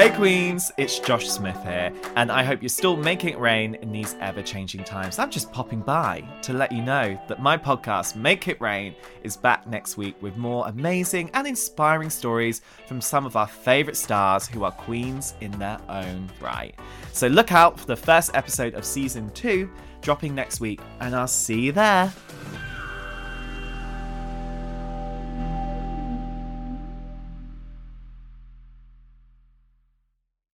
Hey Queens, it's Josh Smith here, and I hope you're still making it rain in these ever changing times. I'm just popping by to let you know that my podcast, Make It Rain, is back next week with more amazing and inspiring stories from some of our favourite stars who are queens in their own right. So look out for the first episode of season two dropping next week, and I'll see you there.